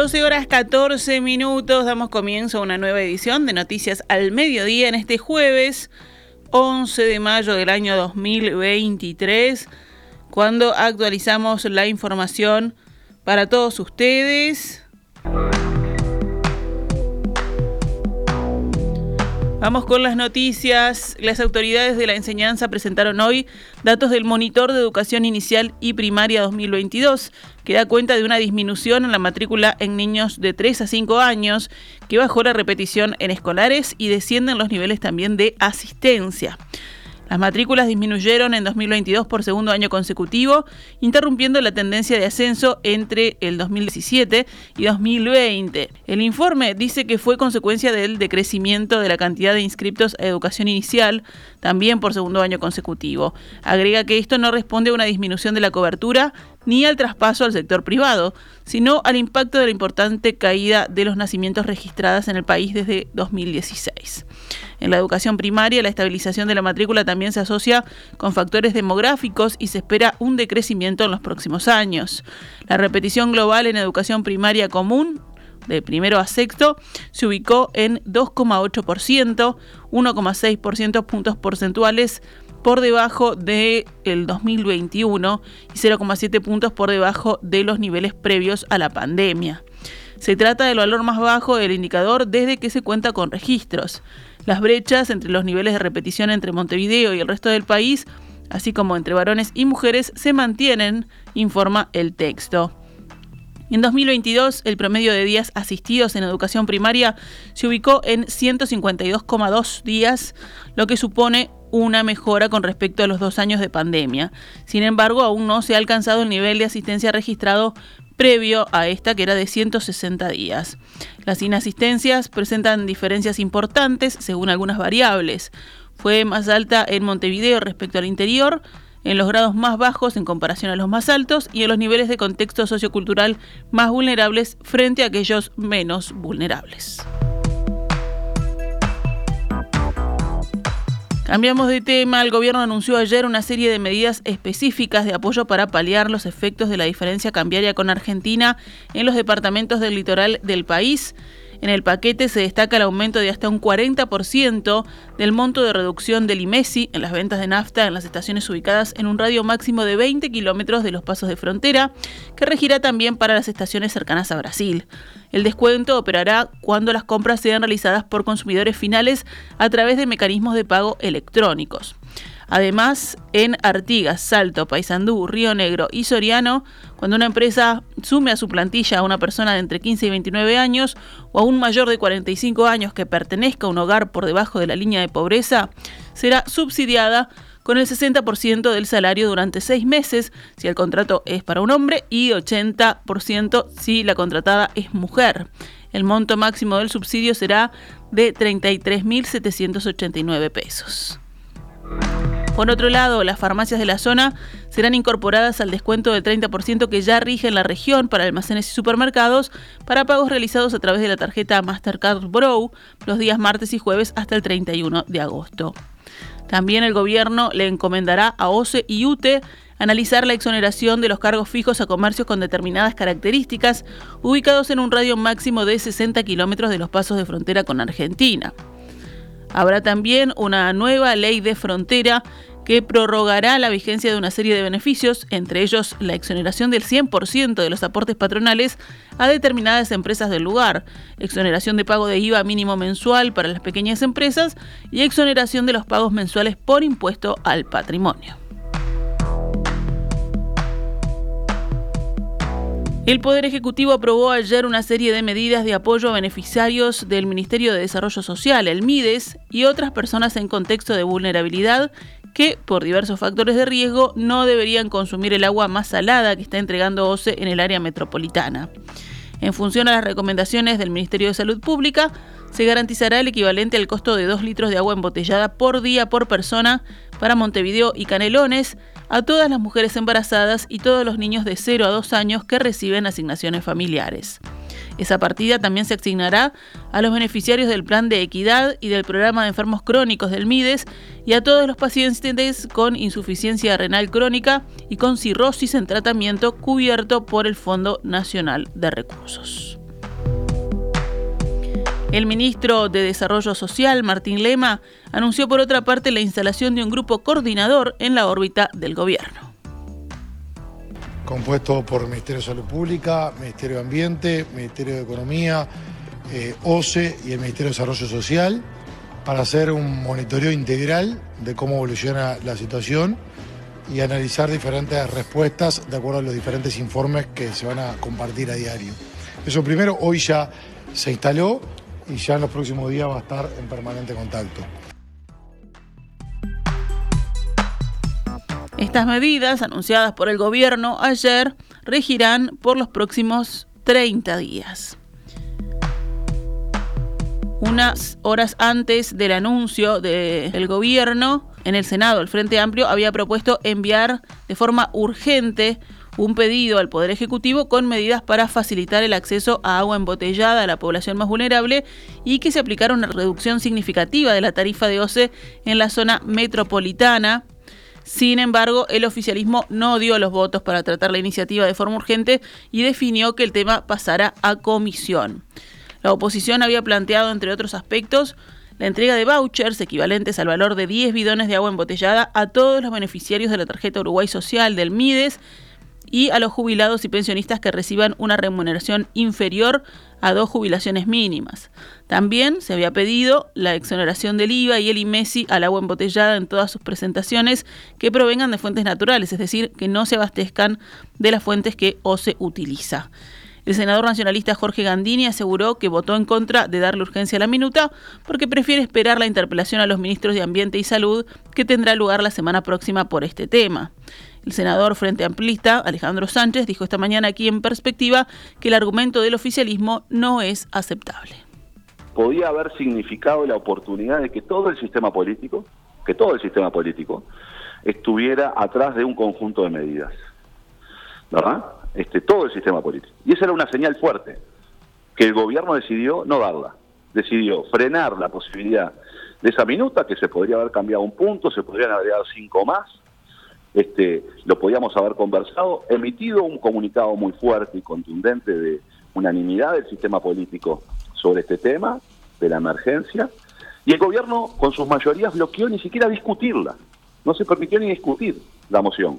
12 horas 14 minutos, damos comienzo a una nueva edición de Noticias al Mediodía en este jueves 11 de mayo del año 2023, cuando actualizamos la información para todos ustedes. Vamos con las noticias. Las autoridades de la enseñanza presentaron hoy datos del Monitor de Educación Inicial y Primaria 2022, que da cuenta de una disminución en la matrícula en niños de 3 a 5 años, que bajó la repetición en escolares y descienden los niveles también de asistencia. Las matrículas disminuyeron en 2022 por segundo año consecutivo, interrumpiendo la tendencia de ascenso entre el 2017 y 2020. El informe dice que fue consecuencia del decrecimiento de la cantidad de inscriptos a educación inicial, también por segundo año consecutivo. Agrega que esto no responde a una disminución de la cobertura ni al traspaso al sector privado, sino al impacto de la importante caída de los nacimientos registradas en el país desde 2016. En la educación primaria, la estabilización de la matrícula también se asocia con factores demográficos y se espera un decrecimiento en los próximos años. La repetición global en educación primaria común de primero a sexto se ubicó en 2,8%, 1,6% puntos porcentuales por debajo del el 2021 y 0,7 puntos por debajo de los niveles previos a la pandemia. Se trata del valor más bajo del indicador desde que se cuenta con registros. Las brechas entre los niveles de repetición entre Montevideo y el resto del país, así como entre varones y mujeres, se mantienen, informa el texto. En 2022, el promedio de días asistidos en educación primaria se ubicó en 152,2 días, lo que supone una mejora con respecto a los dos años de pandemia. Sin embargo, aún no se ha alcanzado el nivel de asistencia registrado previo a esta que era de 160 días. Las inasistencias presentan diferencias importantes según algunas variables. Fue más alta en Montevideo respecto al interior, en los grados más bajos en comparación a los más altos y en los niveles de contexto sociocultural más vulnerables frente a aquellos menos vulnerables. Cambiamos de tema. El gobierno anunció ayer una serie de medidas específicas de apoyo para paliar los efectos de la diferencia cambiaria con Argentina en los departamentos del litoral del país. En el paquete se destaca el aumento de hasta un 40% del monto de reducción del IMESI en las ventas de nafta en las estaciones ubicadas en un radio máximo de 20 kilómetros de los pasos de frontera, que regirá también para las estaciones cercanas a Brasil. El descuento operará cuando las compras sean realizadas por consumidores finales a través de mecanismos de pago electrónicos. Además, en Artigas, Salto, Paysandú, Río Negro y Soriano, cuando una empresa sume a su plantilla a una persona de entre 15 y 29 años o a un mayor de 45 años que pertenezca a un hogar por debajo de la línea de pobreza, será subsidiada con el 60% del salario durante seis meses si el contrato es para un hombre y 80% si la contratada es mujer. El monto máximo del subsidio será de 33.789 pesos. Por otro lado, las farmacias de la zona serán incorporadas al descuento del 30% que ya rige en la región para almacenes y supermercados para pagos realizados a través de la tarjeta Mastercard Bro los días martes y jueves hasta el 31 de agosto. También el gobierno le encomendará a OCE y UTE analizar la exoneración de los cargos fijos a comercios con determinadas características ubicados en un radio máximo de 60 kilómetros de los pasos de frontera con Argentina. Habrá también una nueva ley de frontera que prorrogará la vigencia de una serie de beneficios, entre ellos la exoneración del 100% de los aportes patronales a determinadas empresas del lugar, exoneración de pago de IVA mínimo mensual para las pequeñas empresas y exoneración de los pagos mensuales por impuesto al patrimonio. El Poder Ejecutivo aprobó ayer una serie de medidas de apoyo a beneficiarios del Ministerio de Desarrollo Social, el MIDES, y otras personas en contexto de vulnerabilidad que, por diversos factores de riesgo, no deberían consumir el agua más salada que está entregando OCE en el área metropolitana. En función a las recomendaciones del Ministerio de Salud Pública, se garantizará el equivalente al costo de 2 litros de agua embotellada por día por persona para Montevideo y Canelones a todas las mujeres embarazadas y todos los niños de 0 a 2 años que reciben asignaciones familiares. Esa partida también se asignará a los beneficiarios del Plan de Equidad y del Programa de Enfermos Crónicos del MIDES y a todos los pacientes con insuficiencia renal crónica y con cirrosis en tratamiento cubierto por el Fondo Nacional de Recursos. El ministro de Desarrollo Social, Martín Lema, anunció por otra parte la instalación de un grupo coordinador en la órbita del gobierno. Compuesto por Ministerio de Salud Pública, Ministerio de Ambiente, Ministerio de Economía, eh, OCE y el Ministerio de Desarrollo Social, para hacer un monitoreo integral de cómo evoluciona la situación y analizar diferentes respuestas de acuerdo a los diferentes informes que se van a compartir a diario. Eso primero, hoy ya se instaló y ya en los próximos días va a estar en permanente contacto. Estas medidas, anunciadas por el gobierno ayer, regirán por los próximos 30 días. Unas horas antes del anuncio del gobierno, en el Senado, el Frente Amplio había propuesto enviar de forma urgente un pedido al Poder Ejecutivo con medidas para facilitar el acceso a agua embotellada a la población más vulnerable y que se aplicara una reducción significativa de la tarifa de OCE en la zona metropolitana. Sin embargo, el oficialismo no dio los votos para tratar la iniciativa de forma urgente y definió que el tema pasara a comisión. La oposición había planteado, entre otros aspectos, la entrega de vouchers equivalentes al valor de 10 bidones de agua embotellada a todos los beneficiarios de la tarjeta Uruguay Social del MIDES y a los jubilados y pensionistas que reciban una remuneración inferior a dos jubilaciones mínimas. También se había pedido la exoneración del IVA y el IMESI al agua embotellada en todas sus presentaciones que provengan de fuentes naturales, es decir, que no se abastezcan de las fuentes que OCE utiliza. El senador nacionalista Jorge Gandini aseguró que votó en contra de darle urgencia a la minuta porque prefiere esperar la interpelación a los ministros de Ambiente y Salud que tendrá lugar la semana próxima por este tema. El senador Frente Amplista, Alejandro Sánchez, dijo esta mañana aquí en perspectiva que el argumento del oficialismo no es aceptable. Podía haber significado la oportunidad de que todo el sistema político, que todo el sistema político, estuviera atrás de un conjunto de medidas. ¿Verdad? Este, todo el sistema político. Y esa era una señal fuerte, que el gobierno decidió no darla. Decidió frenar la posibilidad de esa minuta, que se podría haber cambiado un punto, se podrían haber dado cinco más, este, lo podíamos haber conversado, emitido un comunicado muy fuerte y contundente de unanimidad del sistema político sobre este tema, de la emergencia, y el gobierno con sus mayorías bloqueó ni siquiera discutirla, no se permitió ni discutir la moción.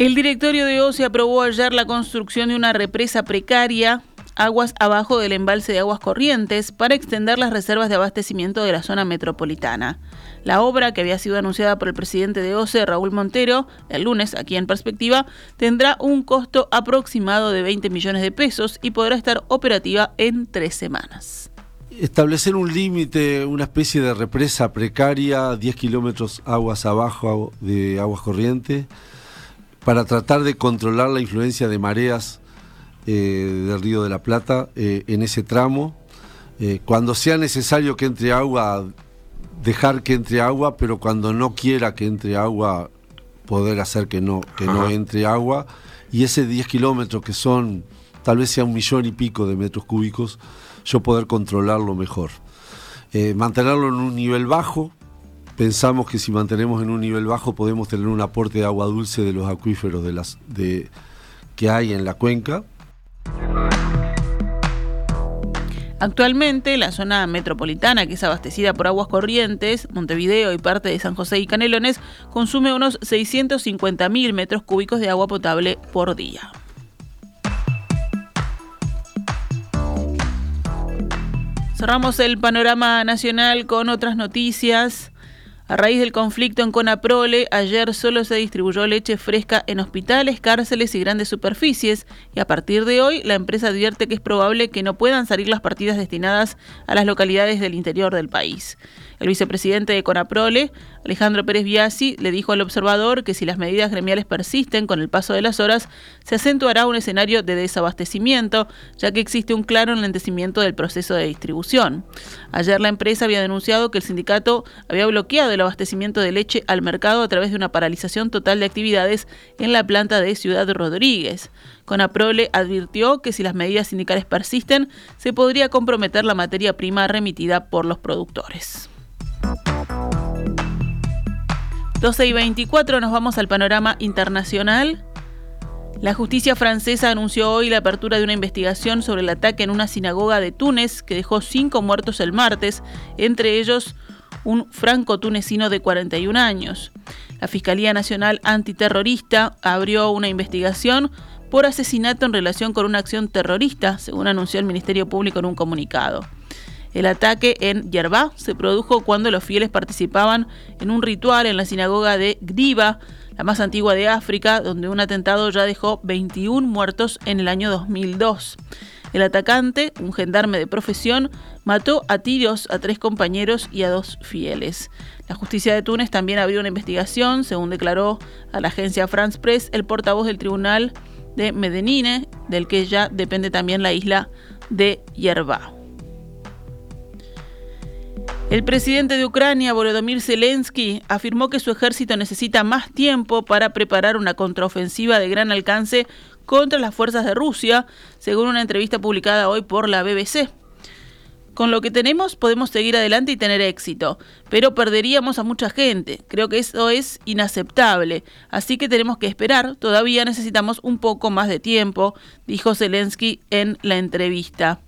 El directorio de OCE aprobó ayer la construcción de una represa precaria aguas abajo del embalse de aguas corrientes para extender las reservas de abastecimiento de la zona metropolitana. La obra, que había sido anunciada por el presidente de OCE, Raúl Montero, el lunes aquí en perspectiva, tendrá un costo aproximado de 20 millones de pesos y podrá estar operativa en tres semanas. Establecer un límite, una especie de represa precaria, 10 kilómetros aguas abajo de aguas corrientes, para tratar de controlar la influencia de mareas eh, del Río de la Plata eh, en ese tramo. Eh, cuando sea necesario que entre agua, dejar que entre agua, pero cuando no quiera que entre agua, poder hacer que no, que no entre agua. Y ese 10 kilómetros que son, tal vez sea un millón y pico de metros cúbicos, yo poder controlarlo mejor. mantenerlo en un nivel bajo, pensamos que si mantenemos en un nivel bajo podemos tener un aporte de agua dulce de los acuíferos de las, de, que hay en la cuenca Actualmente, la zona metropolitana, que es abastecida por aguas corrientes, Montevideo y parte de San José y Canelones, consume unos 650.000 metros cúbicos de agua potable por día. Cerramos el panorama nacional con otras noticias. A raíz del conflicto en Conaprole, ayer solo se distribuyó leche fresca en hospitales, cárceles y grandes superficies, y a partir de hoy la empresa advierte que es probable que no puedan salir las partidas destinadas a las localidades del interior del país. El vicepresidente de Conaprole, Alejandro Pérez Biasi, le dijo al observador que si las medidas gremiales persisten con el paso de las horas, se acentuará un escenario de desabastecimiento, ya que existe un claro enlentecimiento del proceso de distribución. Ayer la empresa había denunciado que el sindicato había bloqueado el abastecimiento de leche al mercado a través de una paralización total de actividades en la planta de Ciudad Rodríguez. Conaprole advirtió que si las medidas sindicales persisten, se podría comprometer la materia prima remitida por los productores. 12 y 24 nos vamos al panorama internacional. La justicia francesa anunció hoy la apertura de una investigación sobre el ataque en una sinagoga de Túnez que dejó cinco muertos el martes, entre ellos un franco-tunecino de 41 años. La Fiscalía Nacional Antiterrorista abrió una investigación por asesinato en relación con una acción terrorista, según anunció el Ministerio Público en un comunicado. El ataque en Yerbá se produjo cuando los fieles participaban en un ritual en la sinagoga de Gdiva, la más antigua de África, donde un atentado ya dejó 21 muertos en el año 2002. El atacante, un gendarme de profesión, mató a tiros a tres compañeros y a dos fieles. La justicia de Túnez también abrió una investigación, según declaró a la agencia France Press el portavoz del tribunal de Medellín, del que ya depende también la isla de Yerba. El presidente de Ucrania, Volodymyr Zelensky, afirmó que su ejército necesita más tiempo para preparar una contraofensiva de gran alcance contra las fuerzas de Rusia, según una entrevista publicada hoy por la BBC. Con lo que tenemos podemos seguir adelante y tener éxito, pero perderíamos a mucha gente. Creo que eso es inaceptable, así que tenemos que esperar. Todavía necesitamos un poco más de tiempo, dijo Zelensky en la entrevista.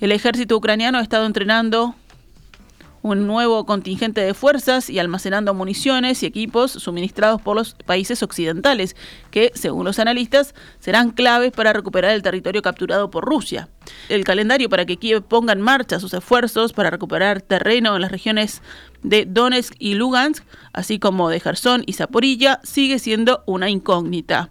El ejército ucraniano ha estado entrenando un nuevo contingente de fuerzas y almacenando municiones y equipos suministrados por los países occidentales, que, según los analistas, serán claves para recuperar el territorio capturado por Rusia. El calendario para que Kiev ponga en marcha sus esfuerzos para recuperar terreno en las regiones de Donetsk y Lugansk, así como de Gerson y Zaporilla, sigue siendo una incógnita.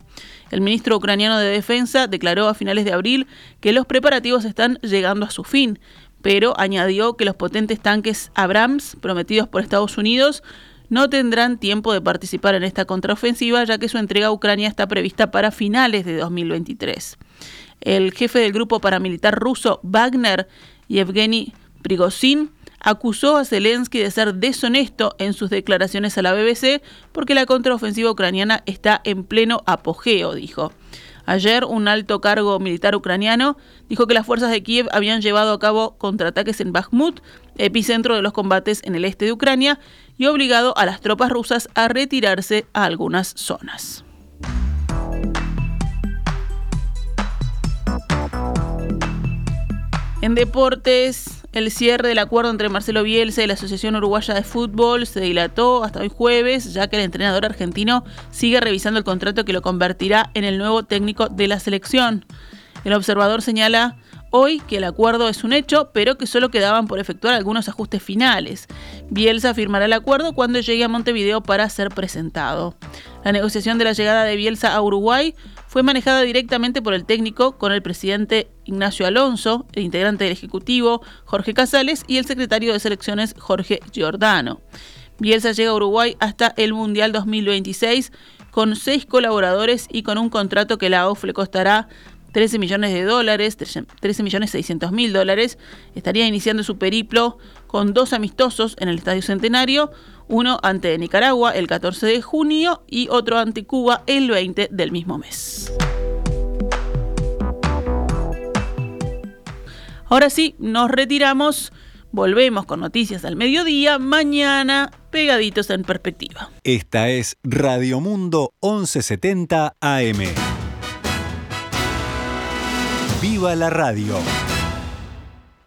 El ministro ucraniano de Defensa declaró a finales de abril que los preparativos están llegando a su fin, pero añadió que los potentes tanques Abrams prometidos por Estados Unidos no tendrán tiempo de participar en esta contraofensiva ya que su entrega a Ucrania está prevista para finales de 2023. El jefe del grupo paramilitar ruso Wagner, Yevgeny Prigozhin, acusó a Zelensky de ser deshonesto en sus declaraciones a la BBC porque la contraofensiva ucraniana está en pleno apogeo, dijo. Ayer, un alto cargo militar ucraniano dijo que las fuerzas de Kiev habían llevado a cabo contraataques en Bakhmut, epicentro de los combates en el este de Ucrania, y obligado a las tropas rusas a retirarse a algunas zonas. En deportes, el cierre del acuerdo entre Marcelo Bielsa y la Asociación Uruguaya de Fútbol se dilató hasta hoy jueves, ya que el entrenador argentino sigue revisando el contrato que lo convertirá en el nuevo técnico de la selección. El observador señala hoy que el acuerdo es un hecho, pero que solo quedaban por efectuar algunos ajustes finales. Bielsa firmará el acuerdo cuando llegue a Montevideo para ser presentado. La negociación de la llegada de Bielsa a Uruguay fue manejada directamente por el técnico con el presidente Ignacio Alonso, el integrante del Ejecutivo Jorge Casales y el secretario de Selecciones Jorge Giordano. Bielsa llega a Uruguay hasta el Mundial 2026 con seis colaboradores y con un contrato que la AUF le costará 13 millones de dólares, 13 millones 600 mil dólares. Estaría iniciando su periplo con dos amistosos en el Estadio Centenario, uno ante Nicaragua el 14 de junio y otro ante Cuba el 20 del mismo mes. Ahora sí, nos retiramos. Volvemos con noticias al mediodía, mañana pegaditos en perspectiva. Esta es Radio Mundo 1170 AM. ¡Viva la radio!